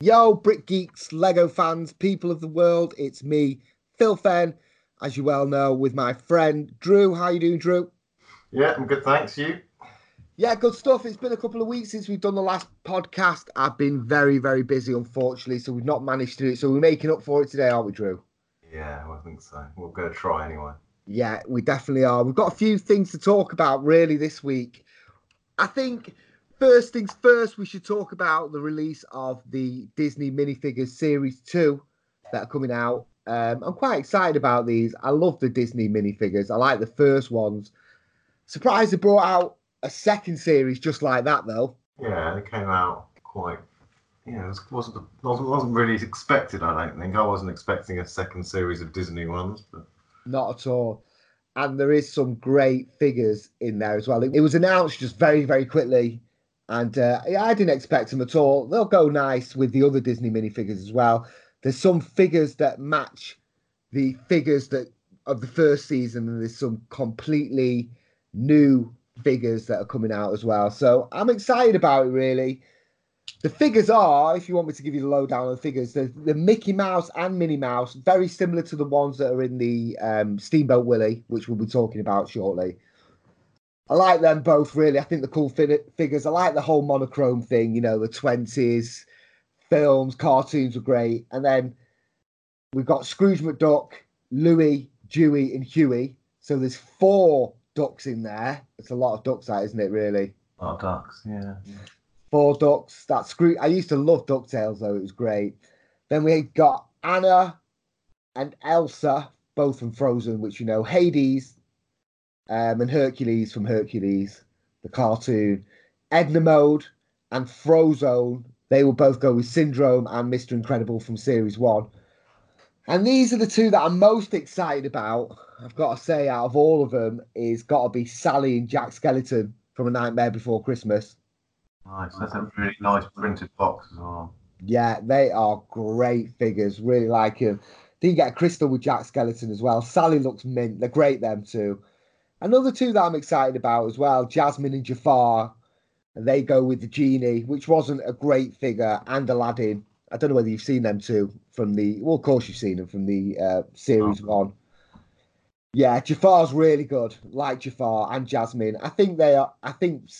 Yo, Brick Geeks, Lego fans, people of the world, it's me, Phil Fenn, as you well know, with my friend Drew. How you doing, Drew? Yeah, I'm good, thanks. You? Yeah, good stuff. It's been a couple of weeks since we've done the last podcast. I've been very, very busy, unfortunately, so we've not managed to do it. So we're making up for it today, aren't we, Drew? Yeah, I think so. We're going to try anyway. Yeah, we definitely are. We've got a few things to talk about really this week. I think first things first, we should talk about the release of the Disney minifigures series two that are coming out. Um, I'm quite excited about these. I love the Disney minifigures. I like the first ones. Surprised they brought out a second series just like that though. Yeah, it came out quite. Yeah, it was, wasn't wasn't wasn't really expected. I don't think I wasn't expecting a second series of Disney ones, but not at all. And there is some great figures in there as well. It, it was announced just very very quickly, and uh, I didn't expect them at all. They'll go nice with the other Disney minifigures as well. There's some figures that match the figures that of the first season, and there's some completely new figures that are coming out as well. So I'm excited about it really. The figures are, if you want me to give you the lowdown on the figures, the, the Mickey Mouse and Minnie Mouse, very similar to the ones that are in the um, Steamboat Willie, which we'll be talking about shortly. I like them both really. I think the cool fi- figures. I like the whole monochrome thing. You know, the twenties films, cartoons were great, and then we've got Scrooge McDuck, Louie, Dewey, and Huey. So there's four ducks in there. It's a lot of ducks, that isn't it? Really. A lot of ducks, yeah. Four ducks. That's Scrooge. I used to love Ducktales though. It was great. Then we got Anna and Elsa, both from Frozen, which you know, Hades, um, and Hercules from Hercules, the cartoon. Edna Mode and Frozone. They will both go with Syndrome and Mr. Incredible from Series One. And these are the two that I'm most excited about. I've got to say, out of all of them, is got to be Sally and Jack Skellington from A Nightmare Before Christmas. Nice. That's a really nice printed box as well. Yeah, they are great figures. Really like them. Then you get a crystal with Jack Skellington as well. Sally looks mint. They're great, them too. Another two that I'm excited about as well Jasmine and Jafar. And they go with the Genie, which wasn't a great figure, and Aladdin. I don't know whether you've seen them two from the. Well, of course you've seen them from the uh, series oh. one. Yeah, Jafar's really good. Like Jafar and Jasmine, I think they are. I think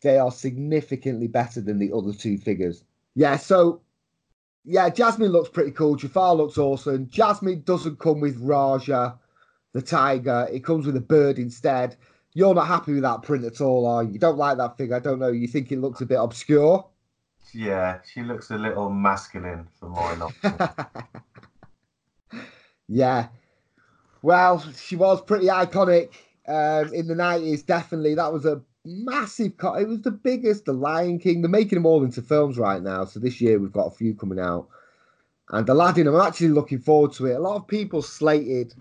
they are significantly better than the other two figures. Yeah, so yeah, Jasmine looks pretty cool. Jafar looks awesome. Jasmine doesn't come with Rajah, the tiger. It comes with a bird instead. You're not happy with that print at all, are you? You don't like that figure. I don't know. You think it looks a bit obscure? Yeah, she looks a little masculine for my liking. yeah. Well, she was pretty iconic um, in the 90s, definitely. That was a massive cut. It was the biggest, The Lion King. They're making them all into films right now. So this year we've got a few coming out. And Aladdin, I'm actually looking forward to it. A lot of people slated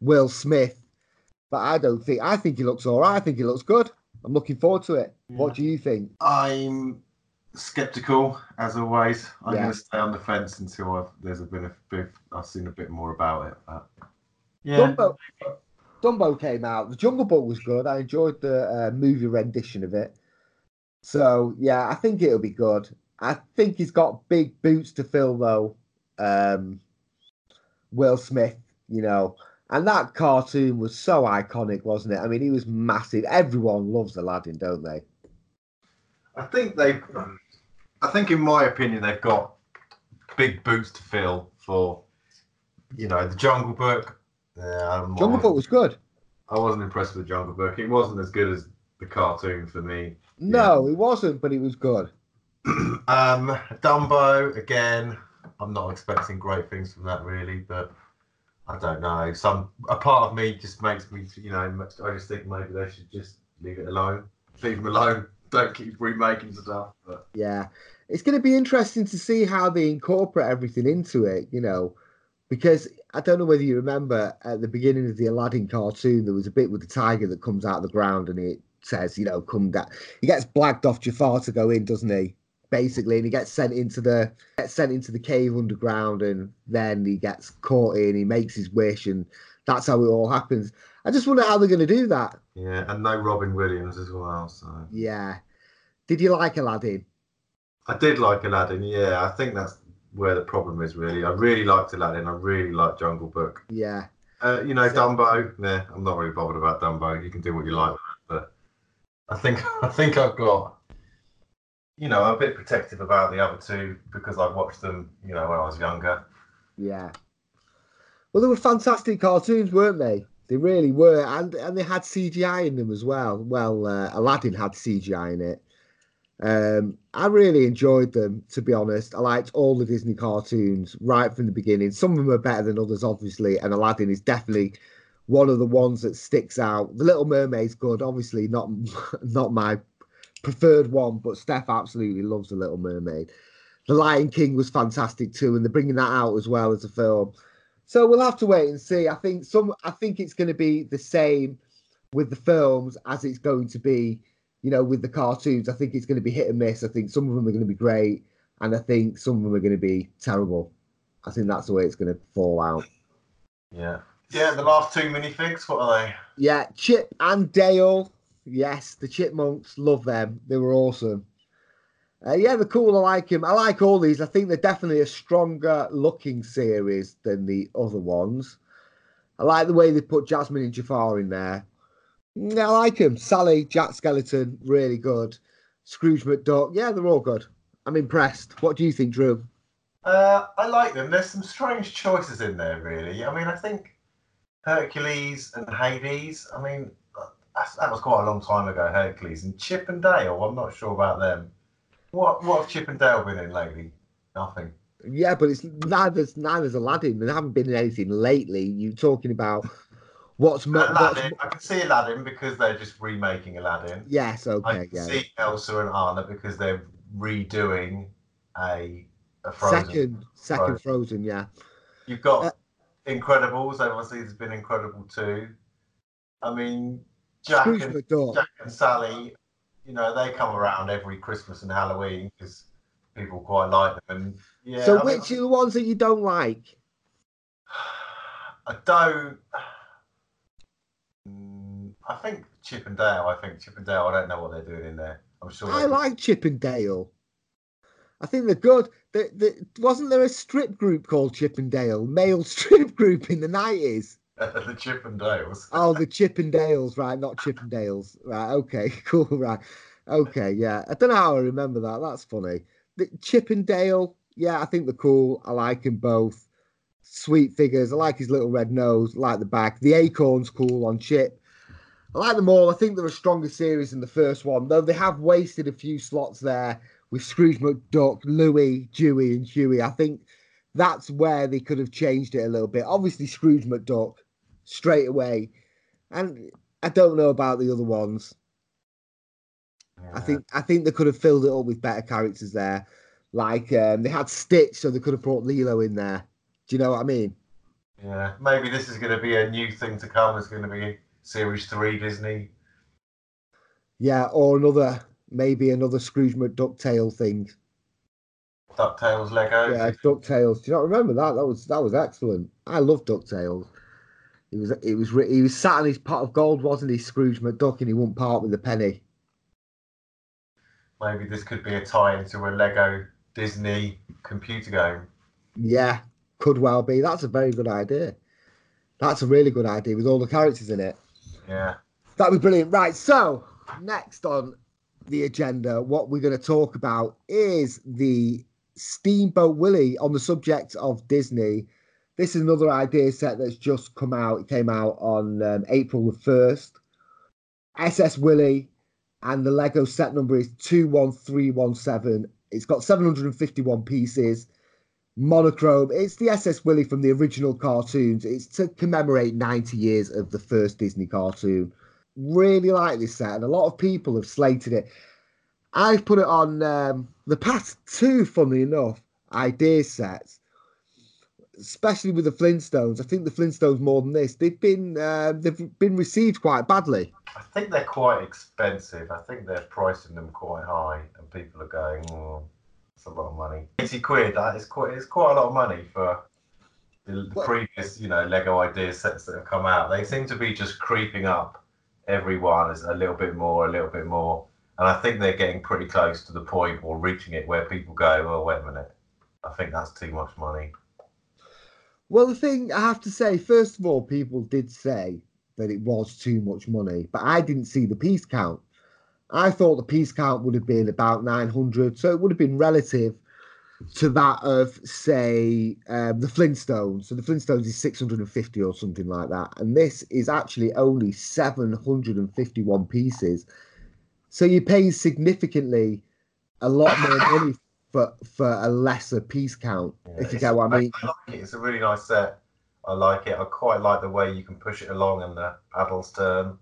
Will Smith, but I don't think. I think he looks all right. I think he looks good. I'm looking forward to it. Yeah. What do you think? I'm skeptical as always. I'm yeah. going to stay on the fence until I've, there's a bit of bit, I've seen a bit more about it. But yeah. Dumbo, Dumbo came out. The Jungle Book was good. I enjoyed the uh, movie rendition of it. So yeah, I think it'll be good. I think he's got big boots to fill though. Um, Will Smith, you know, and that cartoon was so iconic, wasn't it? I mean, he was massive. Everyone loves Aladdin, don't they? I think they, I think in my opinion, they've got big boots to fill for, you know, the Jungle Book, yeah, Jungle Book was good. I wasn't impressed with the Jungle Book. It wasn't as good as the cartoon for me. No, yeah. it wasn't, but it was good. um, Dumbo again. I'm not expecting great things from that really, but I don't know. Some a part of me just makes me, you know, I just think maybe they should just leave it alone, leave them alone. Don't keep remaking stuff. But yeah, it's going to be interesting to see how they incorporate everything into it. You know, because I don't know whether you remember at the beginning of the Aladdin cartoon, there was a bit with the tiger that comes out of the ground and it says, you know, come down. He gets blagged off Jafar to go in, doesn't he? Basically, and he gets sent into the gets sent into the cave underground, and then he gets caught in. He makes his wish, and that's how it all happens. I just wonder how they're going to do that. Yeah, and no Robin Williams as well. So yeah, did you like Aladdin? I did like Aladdin. Yeah, I think that's where the problem is really. I really liked Aladdin. I really like Jungle Book. Yeah. Uh, you know, Dumbo. Nah, I'm not really bothered about Dumbo. You can do what you like, but I think I think I've got. You know, I'm a bit protective about the other two because I watched them. You know, when I was younger. Yeah. Well, they were fantastic cartoons, weren't they? They really were, and and they had CGI in them as well. Well, uh, Aladdin had CGI in it. Um, I really enjoyed them, to be honest. I liked all the Disney cartoons right from the beginning. Some of them are better than others, obviously, and Aladdin is definitely one of the ones that sticks out. The Little Mermaid's good, obviously not not my preferred one, but Steph absolutely loves The Little Mermaid. The Lion King was fantastic too, and they're bringing that out as well as a film. So we'll have to wait and see. I think some. I think it's going to be the same with the films as it's going to be you know, with the cartoons, I think it's going to be hit and miss. I think some of them are going to be great, and I think some of them are going to be terrible. I think that's the way it's going to fall out. Yeah. Yeah, the last two minifigs, what are they? Yeah, Chip and Dale. Yes, the Chipmunks, love them. They were awesome. Uh, yeah, they're cool. I like them. I like all these. I think they're definitely a stronger looking series than the other ones. I like the way they put Jasmine and Jafar in there. I like him. Sally, Jack Skellington, really good. Scrooge McDuck, yeah, they're all good. I'm impressed. What do you think, Drew? Uh, I like them. There's some strange choices in there, really. I mean, I think Hercules and Hades. I mean, that was quite a long time ago. Hercules and Chip and Dale. I'm not sure about them. What what have Chip and Dale been in lately? Nothing. Yeah, but it's neither's neither's Aladdin. They haven't been in anything lately. You're talking about What's, Aladdin? What's... I can see Aladdin because they're just remaking Aladdin. Yes, okay. I can yeah. see Elsa and Anna because they're redoing a, a Frozen. Second, second Frozen. Frozen yeah. You've got uh, Incredibles. Obviously, there's been Incredible too. I mean, Jack and, Jack and Sally. You know, they come around every Christmas and Halloween because people quite like them. And yeah. So, I which mean, are the ones that you don't like? I don't. I think Chip and Dale. I think Chip and Dale. I don't know what they're doing in there. I'm sure. I like Chip and Dale. I think they're good. The, the, wasn't there a strip group called Chip and Dale, male strip group in the nineties? the Chip and Dales. oh, the Chip and Dales, right? Not Chip and Dales, right? Okay, cool, right? Okay, yeah. I don't know how I remember that. That's funny. The Chip and Dale, yeah, I think they're cool. I like them both. Sweet figures. I like his little red nose. I like the back. The acorn's cool on Chip. I like them all. I think they're a stronger series than the first one, though they have wasted a few slots there with Scrooge McDuck, Louie, Dewey, and Huey. I think that's where they could have changed it a little bit. Obviously, Scrooge McDuck straight away, and I don't know about the other ones. Yeah. I think I think they could have filled it up with better characters there. Like um, they had Stitch, so they could have brought Lilo in there. Do you know what I mean? Yeah, maybe this is going to be a new thing to come. It's going to be Series Three Disney. Yeah, or another maybe another Scrooge McDucktail thing. Ducktales Lego. Yeah, Ducktales. Do you not remember that? That was that was excellent. I love Ducktales. He was he was he was sat on his pot of gold, wasn't he, Scrooge McDuck, and he wouldn't part with a penny. Maybe this could be a tie into a Lego Disney computer game. Yeah, could well be. That's a very good idea. That's a really good idea with all the characters in it. Yeah. That'd be brilliant. Right. So, next on the agenda, what we're going to talk about is the Steamboat Willie on the subject of Disney. This is another idea set that's just come out. It came out on um, April the 1st. SS Willie, and the Lego set number is 21317. It's got 751 pieces monochrome. It's the SS Willie from the original cartoons. It's to commemorate 90 years of the first Disney cartoon. Really like this set, and a lot of people have slated it. I've put it on um, the past two, funnily enough, idea sets, especially with the Flintstones. I think the Flintstones more than this. They've been uh, they've been received quite badly. I think they're quite expensive. I think they're pricing them quite high, and people are going. Oh it's a lot of money. 80 quid, that is quite, it's quite a lot of money for the, the previous, you know, Lego idea sets that have come out. They seem to be just creeping up everyone is a little bit more, a little bit more. And I think they're getting pretty close to the point or reaching it where people go, well, wait a minute. I think that's too much money. Well, the thing I have to say, first of all, people did say that it was too much money, but I didn't see the piece count. I thought the piece count would have been about 900, so it would have been relative to that of, say, um, the Flintstones. So the Flintstones is 650 or something like that, and this is actually only 751 pieces. So you're paying significantly a lot more money for for a lesser piece count. Yeah, if you get what I mean. I like it. It's a really nice set. I like it. I quite like the way you can push it along and the paddles turn.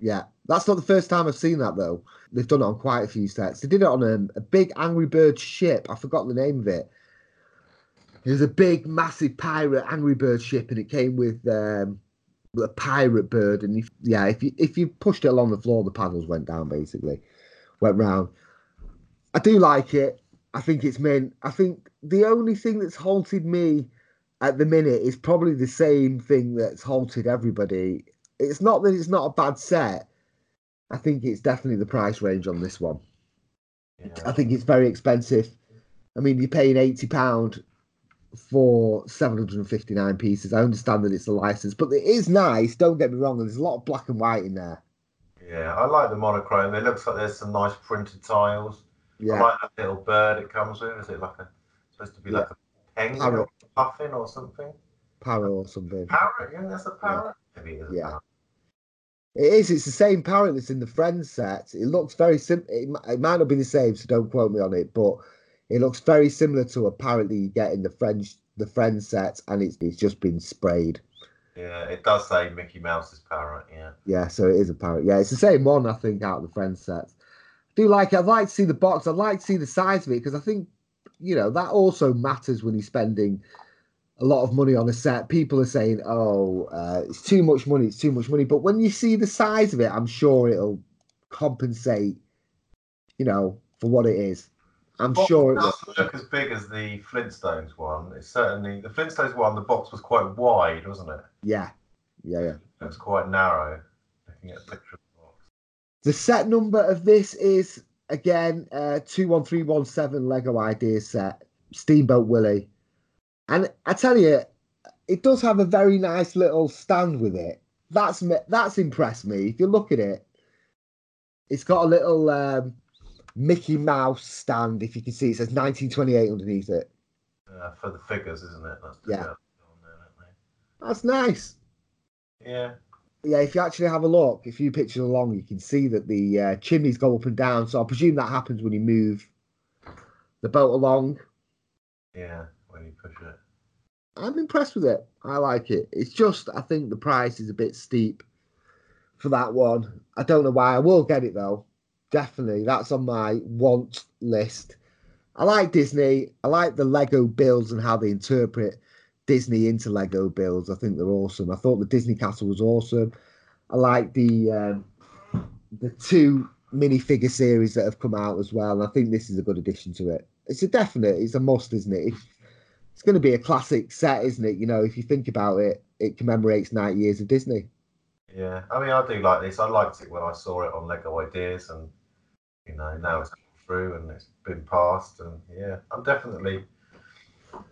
Yeah, that's not the first time I've seen that though. They've done it on quite a few sets. They did it on a, a big Angry Bird ship. I forgot the name of it. It was a big, massive pirate Angry Bird ship, and it came with um, a pirate bird. And if, yeah, if you if you pushed it along the floor, the paddles went down. Basically, went round. I do like it. I think it's meant. I think the only thing that's haunted me at the minute is probably the same thing that's haunted everybody. It's not that it's not a bad set. I think it's definitely the price range on this one. Yeah. I think it's very expensive. I mean, you're paying eighty pound for seven hundred and fifty nine pieces. I understand that it's a license, but it is nice. Don't get me wrong. There's a lot of black and white in there. Yeah, I like the monochrome. It looks like there's some nice printed tiles. I Yeah, like that little bird it comes with. Is it like a supposed to be like a penguin Parrot. puffin or something? parrot or something. Parrot, yeah, that's a parrot. Maybe it is a Yeah. parrot. It is. It's the same parrot that's in the Friends set. It looks very sim. It, it might not be the same, so don't quote me on it. But it looks very similar to a parrot that you get in the French the Friends set, and it's it's just been sprayed. Yeah, it does say Mickey Mouse's parrot. Yeah. Yeah, so it is a parrot. Yeah, it's the same one I think out of the Friends sets. Do like it. I'd like to see the box. I'd like to see the size of it because I think you know that also matters when you're spending a lot of money on a set. People are saying, "Oh, uh, it's too much money. It's too much money." But when you see the size of it, I'm sure it'll compensate. You know, for what it is. I'm box sure it doesn't look as big as the Flintstones one. It's certainly the Flintstones one. The box was quite wide, wasn't it? Yeah, yeah, yeah. It was quite narrow. Looking at a picture the set number of this is again uh, two one three one seven Lego Ideas set Steamboat Willie, and I tell you, it does have a very nice little stand with it. That's me- that's impressed me. If you look at it, it's got a little um, Mickey Mouse stand. If you can see, it says 1928 underneath it. Uh, for the figures, isn't it? That's Yeah. there, don't That's nice. Yeah. Yeah, if you actually have a look, if you picture along, you can see that the uh, chimneys go up and down. So I presume that happens when you move the boat along. Yeah. When you push it. I'm impressed with it. I like it. It's just I think the price is a bit steep for that one. I don't know why. I will get it though. Definitely. That's on my want list. I like Disney. I like the Lego builds and how they interpret Disney into Lego builds. I think they're awesome. I thought the Disney Castle was awesome. I like the um, the two minifigure series that have come out as well. And I think this is a good addition to it. It's a definite. It's a must, isn't it? It's going to be a classic set, isn't it? You know, if you think about it, it commemorates 90 years of Disney. Yeah. I mean, I do like this. I liked it when I saw it on Lego Ideas, and you know now it's come through and it's been passed, and yeah, I'm definitely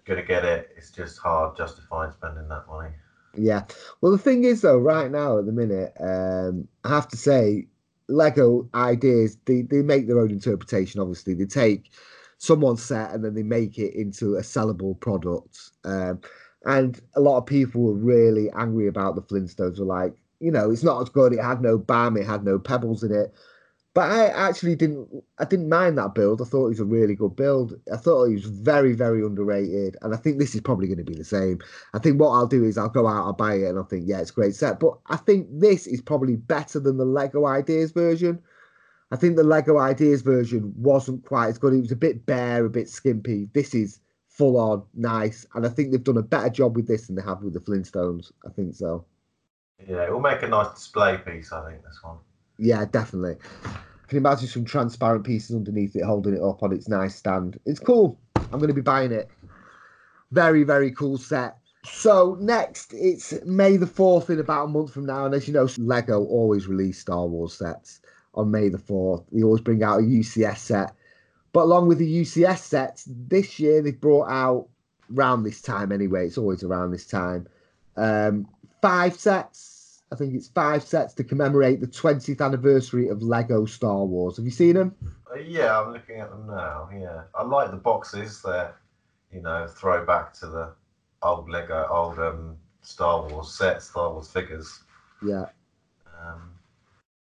gonna get it. It's just hard justifying spending that money. Yeah. Well, the thing is, though, right now at the minute, um, I have to say, Lego ideas they they make their own interpretation. Obviously, they take someone's set and then they make it into a sellable product. Um, and a lot of people were really angry about the Flintstones. Were like, you know, it's not as good. It had no bam. It had no pebbles in it. But I actually didn't. I didn't mind that build. I thought it was a really good build. I thought it was very, very underrated. And I think this is probably going to be the same. I think what I'll do is I'll go out, I'll buy it, and I'll think, yeah, it's a great set. But I think this is probably better than the Lego Ideas version. I think the Lego Ideas version wasn't quite as good. It was a bit bare, a bit skimpy. This is full on, nice, and I think they've done a better job with this than they have with the Flintstones. I think so. Yeah, it will make a nice display piece. I think this one. Yeah, definitely. Can imagine some transparent pieces underneath it, holding it up on its nice stand. It's cool. I'm going to be buying it. Very, very cool set. So next, it's May the fourth in about a month from now, and as you know, Lego always release Star Wars sets on May the fourth. They always bring out a UCS set, But along with the UCS sets, this year they've brought out around this time anyway. It's always around this time. Um, five sets. I think it's five sets to commemorate the 20th anniversary of Lego Star Wars. Have you seen them? Uh, yeah, I'm looking at them now. Yeah, I like the boxes. They're, you know, throwback to the old Lego, old um, Star Wars sets, Star Wars figures. Yeah. Um,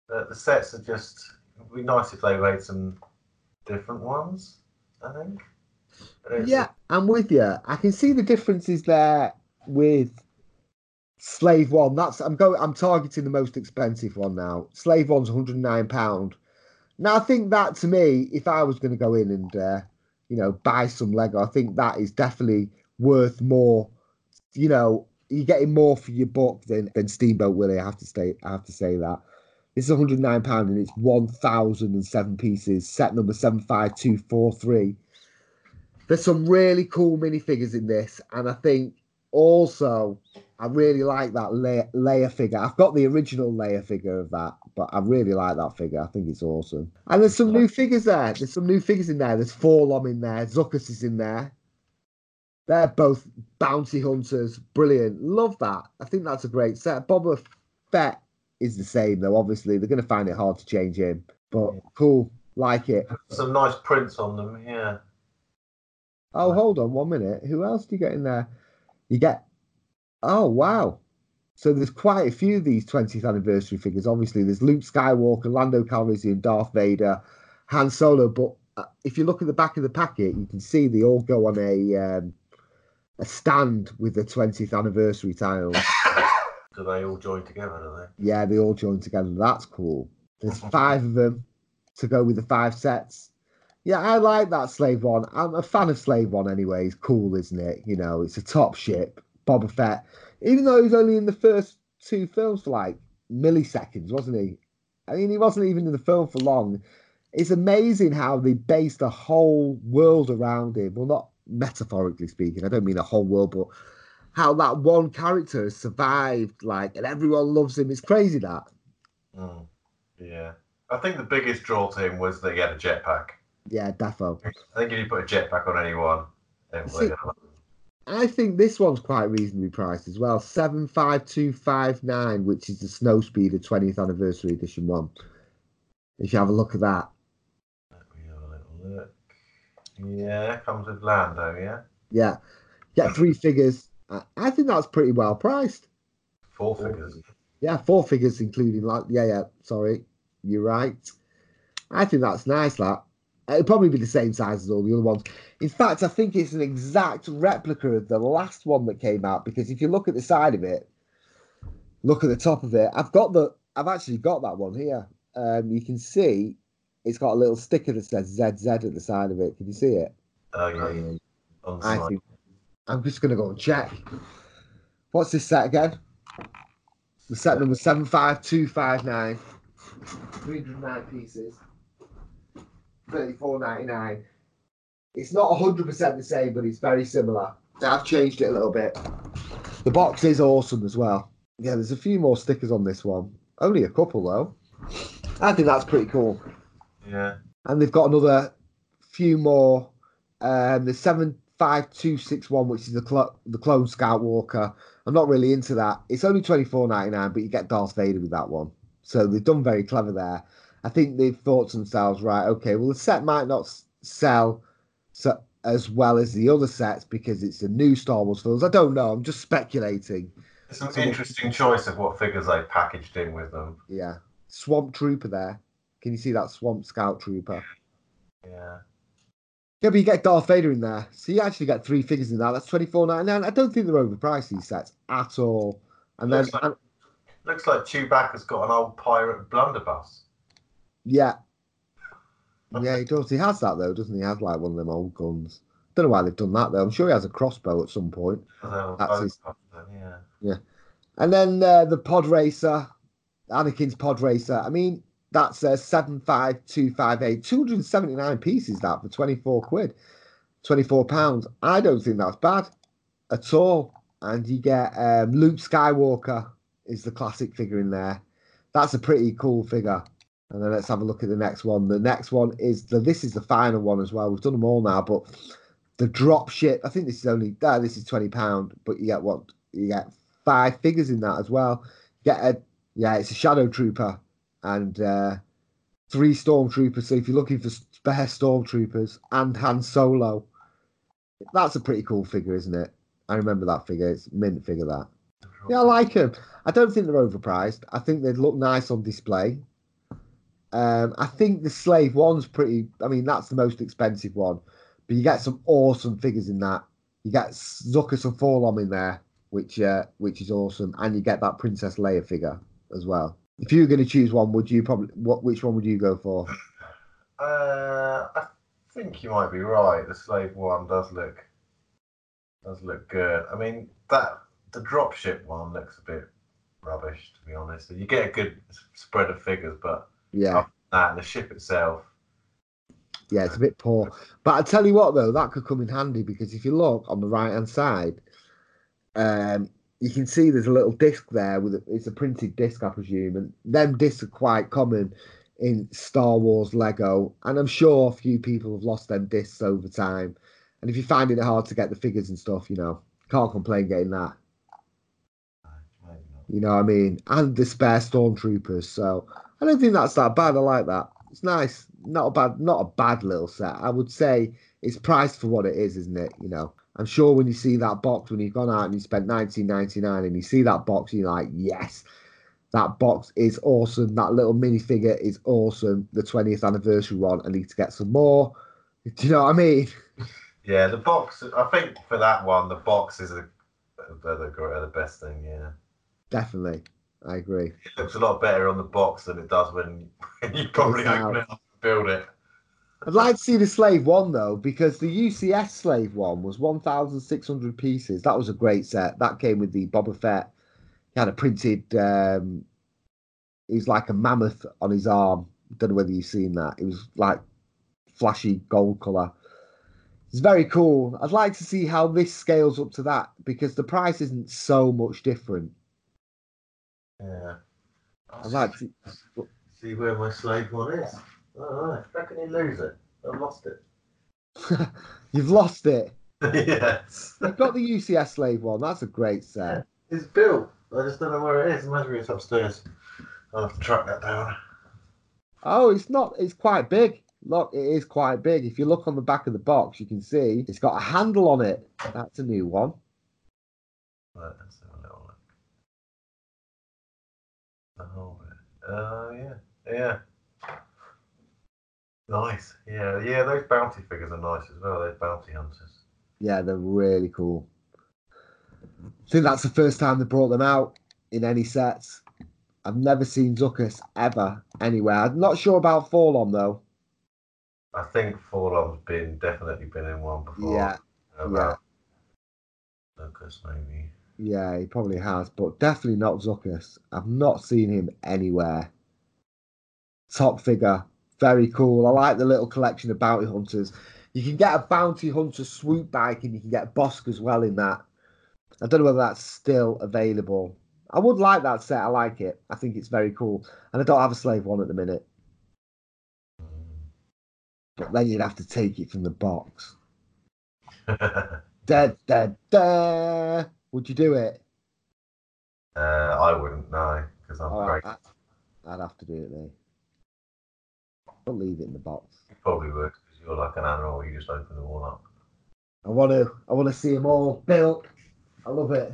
the, the sets are just. It'd be nice if they made some different ones. I think. Yeah, I'm with you. I can see the differences there with Slave One. That's I'm going. I'm targeting the most expensive one now. Slave One's 109 pound. Now I think that to me, if I was going to go in and uh, you know buy some Lego, I think that is definitely worth more. You know, you're getting more for your buck than than Steamboat Willie. I have to say. I have to say that. This is 109 pound and it's 1,007 pieces. Set number 75243 there's some really cool minifigures in this, and I think also I really like that Leia, figure. I've got the original Leia figure of that, but I really like that figure. I think it's awesome. And there's some new figures there. There's some new figures in there. There's 4-LOM in there. Zuckuss is in there. They're both bounty hunters. Brilliant. Love that. I think that's a great set. Boba Fett is the same though. Obviously, they're going to find it hard to change him, but cool. Like it. Some nice prints on them. Yeah. Oh, hold on one minute. Who else do you get in there? You get. Oh, wow. So there's quite a few of these 20th anniversary figures. Obviously, there's Luke Skywalker, Lando Calrissian, Darth Vader, Han Solo. But uh, if you look at the back of the packet, you can see they all go on a um, a stand with the 20th anniversary tiles. Do they all join together? Do they? yeah, they all join together. That's cool. There's five of them to go with the five sets. Yeah, I like that Slave One. I'm a fan of Slave One anyway. It's cool, isn't it? You know, it's a top ship. Boba Fett, even though he's only in the first two films for like milliseconds, wasn't he? I mean, he wasn't even in the film for long. It's amazing how they based the whole world around him. Well, not metaphorically speaking. I don't mean a whole world, but how that one character has survived, like, and everyone loves him. It's crazy that. Mm. Yeah. I think the biggest draw to him was that he had a jetpack. Yeah, defo. I think if you put a jetpack on anyone, then See- I think this one's quite reasonably priced as well. Seven five two five nine, which is the Snow Speeder 20th anniversary edition one. If you have a look at that, Let me have a little look. Yeah, comes with Lando, yeah? yeah, yeah, three figures. I, I think that's pretty well priced. Four figures. Yeah, four figures including like yeah, yeah. Sorry, you're right. I think that's nice. That it'll probably be the same size as all the other ones. In fact, I think it's an exact replica of the last one that came out because if you look at the side of it, look at the top of it. I've got the. I've actually got that one here. Um, you can see it's got a little sticker that says ZZ at the side of it. Can you see it? Oh, yeah, yeah. On the I think, I'm just gonna go and check. What's this set again? The set number seven five two five nine. Three hundred nine pieces. Thirty four ninety nine. It's not hundred percent the same, but it's very similar. I've changed it a little bit. The box is awesome as well. Yeah, there's a few more stickers on this one. Only a couple though. I think that's pretty cool Yeah. and they've got another few more. Um, the seven five two six one, which is the clo- the clone Scout Walker. I'm not really into that. It's only twenty four ninety nine, but you get Darth Vader with that one. So they've done very clever there. I think they've thought to themselves, right? Okay, well the set might not sell so as well as the other sets because it's a new Star Wars films. I don't know. I'm just speculating. It's an interesting choice of what figures they packaged in with them. Yeah, Swamp Trooper there. Can you see that Swamp Scout Trooper? Yeah. Yeah, but you get Darth Vader in there. So you actually get three figures in that. That's twenty four ninety nine. I don't think they're overpriced these sets at all. And then like- and- Looks like Chewbacca's got an old pirate blunderbuss. Yeah. Yeah, he does. He has that though, doesn't he? He has like one of them old guns. Don't know why they've done that though. I'm sure he has a crossbow at some point. That's his- them, Yeah. And then uh, the pod racer, Anakin's pod racer. I mean, that's uh, 75258, 279 pieces that for 24 quid, 24 pounds. I don't think that's bad at all. And you get um, Luke Skywalker is the classic figure in there. That's a pretty cool figure. And then let's have a look at the next one. The next one is the this is the final one as well. We've done them all now, but the drop ship. I think this is only ah, this is twenty pound, but you get what you get five figures in that as well. Get a yeah, it's a shadow trooper and uh, three stormtroopers. So if you're looking for spare stormtroopers and Han Solo, that's a pretty cool figure, isn't it? I remember that figure. It's mint figure that. Yeah, I like them. I don't think they're overpriced. I think they'd look nice on display. Um, I think the Slave One's pretty. I mean, that's the most expensive one, but you get some awesome figures in that. You get Zuckuss and 4-LOM in there, which uh, which is awesome, and you get that Princess Leia figure as well. If you were going to choose one, would you probably what? Which one would you go for? Uh, I think you might be right. The slave one does look does look good. I mean that the dropship one looks a bit rubbish to be honest. You get a good spread of figures, but Yeah, that the ship itself. yeah, it's a bit poor. But I tell you what, though, that could come in handy because if you look on the right hand side, um, you can see there's a little disc there with a, it's a printed disc, I presume, and them discs are quite common in Star Wars Lego, and I'm sure a few people have lost them discs over time. And if you're finding it hard to get the figures and stuff, you know, can't complain getting that. You know what I mean? And the spare stormtroopers. So I don't think that's that bad. I like that. It's nice. Not a bad, not a bad little set. I would say it's priced for what it is, isn't it? You know, I'm sure when you see that box, when you've gone out and you spent 19.99 and you see that box, you're like, yes, that box is awesome. That little minifigure is awesome. The 20th anniversary one. I need to get some more. Do you know what I mean? Yeah, the box. I think for that one, the box is a they're the, the best thing. Yeah, Definitely. I agree. it looks a lot better on the box than it does when, when you probably open it up and build it. I'd like to see the Slave One though, because the UCS Slave One was 1,600 pieces. That was a great set. That came with the Boba Fett. He had a printed. Um, he was like a mammoth on his arm. Don't know whether you've seen that. It was like flashy gold color. It's very cool. I'd like to see how this scales up to that because the price isn't so much different. Yeah. I'd like to. see where my slave one is. All right. How can you lose it? I've lost it. You've lost it. yes. You've got the UCS Slave One. That's a great set. It's built. I just don't know where it is. Imagine it's upstairs. I'll have to track that down. Oh, it's not. It's quite big. Look, it is quite big. If you look on the back of the box, you can see it's got a handle on it. That's a new one. Right, let's Oh, uh, yeah, yeah. Nice. Yeah, yeah. Those bounty figures are nice as well. They're bounty hunters. Yeah, they're really cool. I think that's the first time they brought them out in any sets. I've never seen Zuckuss ever anywhere. I'm not sure about 4-LOM though. I think 4-LOM's been definitely been in one before. Yeah, About Lucas, maybe. Yeah, he probably has, but definitely not Zuckuss. I've not seen him anywhere. Top figure, very cool. I like the little collection of bounty hunters. You can get a bounty hunter swoop bike, and you can get Bossk as well in that. I don't know whether that's still available. I would like that set. I like it. I think it's very cool. And I don't have a slave one at the minute, but then you'd have to take it from the box. Da da da. Would you do it? Uh, I wouldn't know because I'm Oh, great. I'd have to do it though. I'll leave it in the box. You probably would because you're like an animal. You just open them all up. I want to. I want to see them all built. I love it.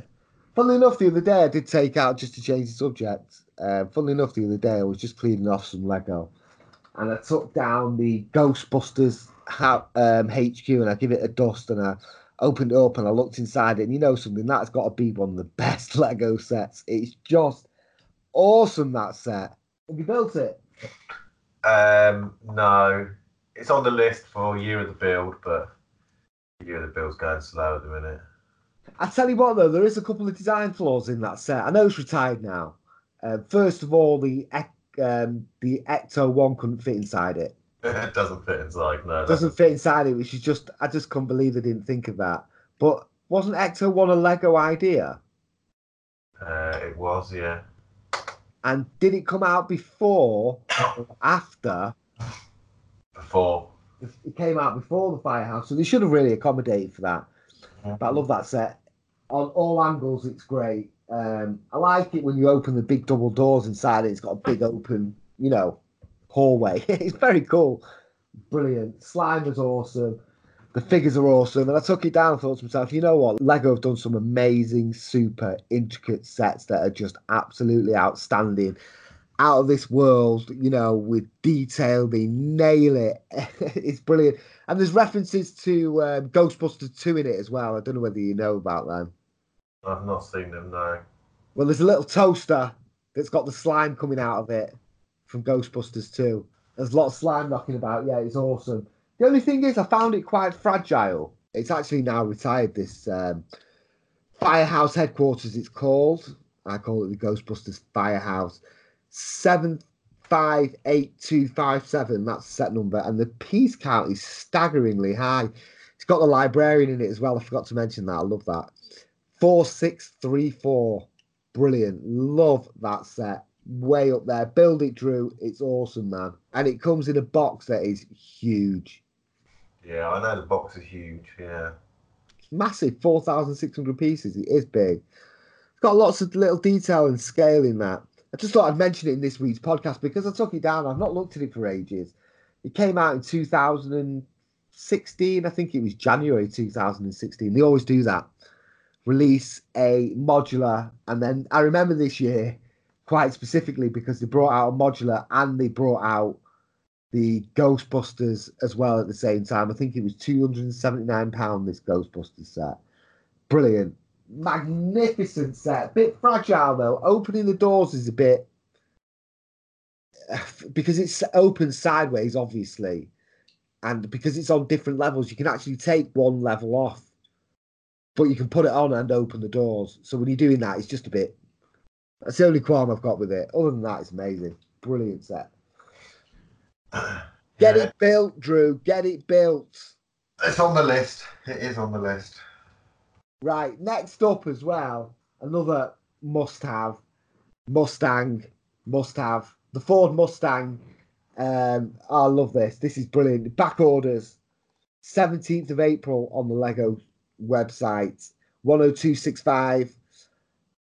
Funnily enough, the other day I did take out just to change the subject. Uh, funnily enough, the other day I was just cleaning off some Lego, and I took down the Ghostbusters ha- um, HQ and I give it a dust and I opened up and I looked inside it. And you know something, that's got to be one of the best Lego sets. It's just awesome that set. Have you built it? Um, no, it's on the list for year of the build, but year of the build's going slow at the minute. I tell you what, though, there is a couple of design flaws in that set. I know it's retired now. Uh, first of all, the um, the Ecto One couldn't fit inside it. it doesn't fit inside. No, Doesn't fit inside it, which is just I just couldn't believe they didn't think of that. But wasn't Ecto One a Lego idea? Uh, it was, yeah. And did it come out before after Before. it came out before the firehouse, so they should have really accommodated for that. But I love that set. On all angles, it's great. Um, I like it when you open the big double doors inside it. It's got a big open, you know, hallway. it's very cool. Brilliant. Slime was awesome. The figures are awesome. And I took it down and thought to myself, you know what? Lego have done some amazing, super intricate sets that are just absolutely outstanding. Out of this world, you know, with detail, they nail it. it's brilliant. And there's references to um, Ghostbusters 2 in it as well. I don't know whether you know about them. I've not seen them, no. Well, there's a little toaster that's got the slime coming out of it from Ghostbusters 2. There's a lot of slime knocking about. Yeah, it's awesome. The only thing is, I found it quite fragile. It's actually now retired, this um, Firehouse headquarters, it's called. I call it the Ghostbusters Firehouse. 758257, that's the set number. And the piece count is staggeringly high. It's got the librarian in it as well. I forgot to mention that. I love that. 4634. Brilliant. Love that set. Way up there. Build it, Drew. It's awesome, man. And it comes in a box that is huge. Yeah, I know the box is huge. Yeah. It's massive. 4,600 pieces. It is big. It's got lots of little detail and scale in that. I just thought I'd mention it in this week's podcast because I took it down. I've not looked at it for ages. It came out in 2016. I think it was January 2016. They always do that. Release a modular. And then I remember this year quite specifically because they brought out a modular and they brought out the Ghostbusters as well at the same time. I think it was £279 this Ghostbusters set. Brilliant. Magnificent set. Bit fragile though. Opening the doors is a bit because it's open sideways, obviously, and because it's on different levels, you can actually take one level off, but you can put it on and open the doors. So when you're doing that, it's just a bit. That's the only qualm I've got with it. Other than that, it's amazing. Brilliant set. Get Yeah, it built, Drew. Get it built. It's on the list. It is on the list. Right, next up as well, another must have Mustang, must have the Ford Mustang. Um, I love this. This is brilliant. Back orders 17th of April on the Lego website 10265,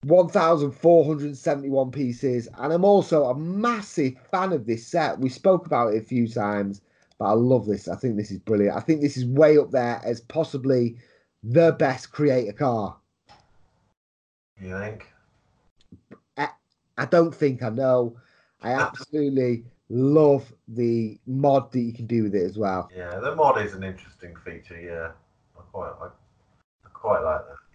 1,471 pieces. And I'm also a massive fan of this set. We spoke about it a few times, but I love this. I think this is brilliant. I think this is way up there as possibly the best creator car. You think? I don't think I know. I uh-huh. absolutely love the mod that you can do with it as well. Yeah, the mod is an interesting feature. Yeah, I quite, I, I quite like that.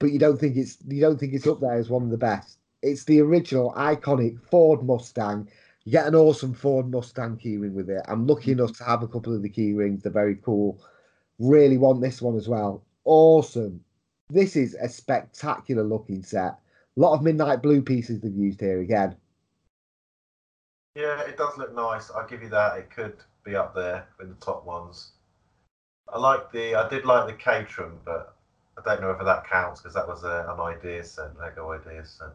But you don't think it's you don't think it's up there as one of the best. It's the original iconic Ford Mustang. You get an awesome Ford Mustang keyring with it. I'm lucky enough to have a couple of the keyrings. They're very cool. Really want this one as well. Awesome. This is a spectacular looking set. A lot of midnight blue pieces they've used here again. Yeah, it does look nice. I'll give you that. It could be up there with the top ones. I like the. I did like the Caterham, but I don't know whether that counts because that was a, an idea sent, Lego idea sent.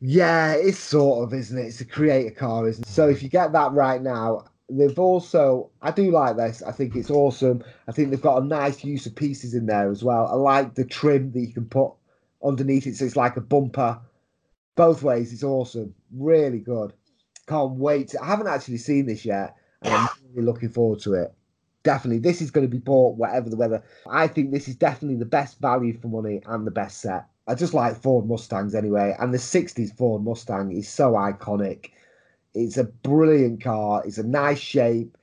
Yeah, it's sort of, isn't it? It's a creator car, isn't it? So mm. if you get that right now, they've also I do like this. I think it's awesome. I think they've got a nice use of pieces in there as well. I like the trim that you can put underneath it, so it's like a bumper. Both ways, it's awesome. Really good. Can't wait. To, I haven't actually seen this yet, and I'm really looking forward to it. Definitely, this is going to be bought whatever the weather. I think this is definitely the best value for money and the best set. I just like Ford Mustangs anyway, and the '60s Ford Mustang is so iconic. It's a brilliant car. It's a nice shape.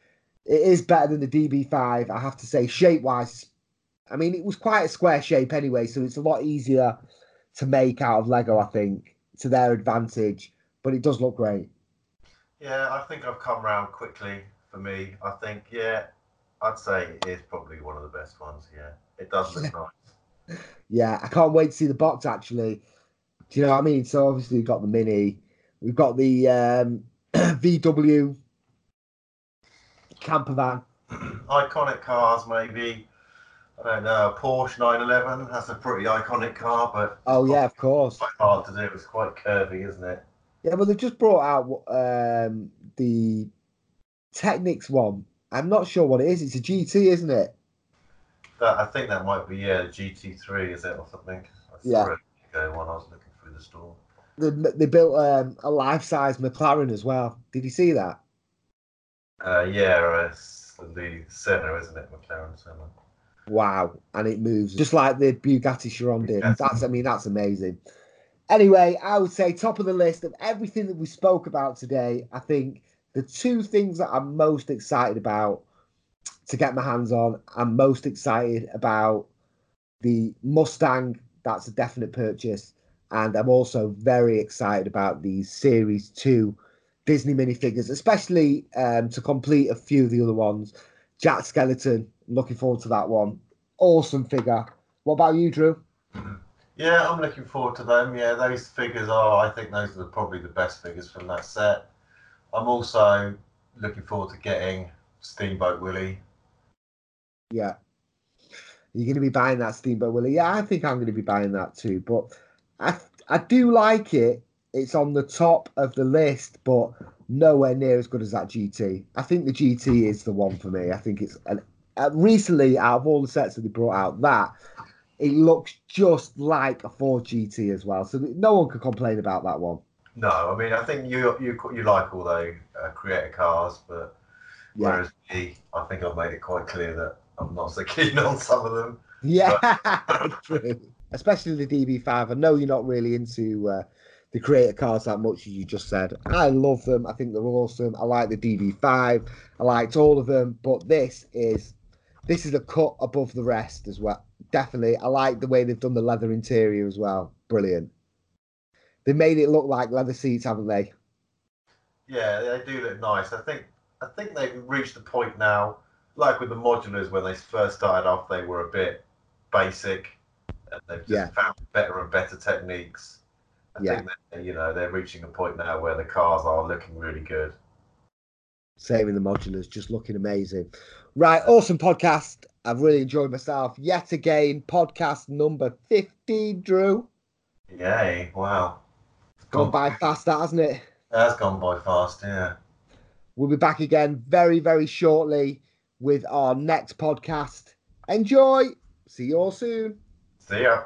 It is better than the DB5, I have to say, shape wise. I mean, it was quite a square shape anyway, so it's a lot easier to make out of Lego, I think, to their advantage. But it does look great. Yeah, I think I've come round quickly for me. I think, yeah, I'd say it is probably one of the best ones. Yeah, it does look nice. Yeah, I can't wait to see the box actually. Do you know what I mean? So obviously we've got the Mini, we've got the um, VW camper van. Iconic cars, maybe. I don't know. Porsche 911. That's a pretty iconic car, but Oh yeah, of course. quite hard to do. It's quite curvy, isn't it? Yeah, well, they've just brought out um, the Technics one. I'm not sure what it is. It's a GT, isn't it? That, I think that might be yeah, GT3 is it or something? Saw Yeah. when I was looking through the store. They, they built um, a life-size McLaren as well. Did you see that? Uh, yeah, it's the Senna, isn't it? McLaren Senna. Wow, and it moves just like the Bugatti Chiron did. Yes. That's, I mean, that's amazing. Anyway, I would say top of the list of everything that we spoke about today. I think the two things that I'm most excited about to get my hands on, I'm most excited about the Mustang. That's a definite purchase, and I'm also very excited about the Series Two Disney minifigures, especially um, to complete a few of the other ones. Jack Skellington, looking forward to that one. Awesome figure. What about you, Drew? Yeah, I'm looking forward to them. Yeah, those figures are. I think those are probably the best figures from that set. I'm also looking forward to getting Steamboat Willie. Yeah. You're going to be buying that Steamboat Willie. Yeah, I think I'm going to be buying that too. But I I do like it. It's on the top of the list, but nowhere near as good as that GT. I think the GT is the one for me. I think it's an, uh, recently out of all the sets that they brought out, that it looks just like a Ford GT as well. So no one could complain about that one. No, I mean I think you you you like all those uh, creator cars, but Yeah. whereas me, I think I've made it quite clear that I'm not so keen on some of them. Yeah, true. Especially the DB5. I know you're not really into uh, the creator cars that much, as you just said. I love them. I think they're awesome. I like the DB5. I liked all of them, but this is this is a cut above the rest as well. Definitely, I like the way they've done the leather interior as well. Brilliant. They made it look like leather seats, haven't they? Yeah, they do look nice. I think I think they've reached the point now, like with the modulars when they first started off, they were a bit basic, and they've just Yeah. found better and better techniques. I Yeah. think that you know they're reaching a point now where the cars are looking really good. Same in the modulars, just looking amazing. Right, awesome podcast. I've really enjoyed myself yet again. Podcast number 50, Drew. Yay! Wow, Gone by fast, that, hasn't it? That's gone by fast. Yeah. We'll be back again very, very shortly with our next podcast. Enjoy. See you all soon. See ya.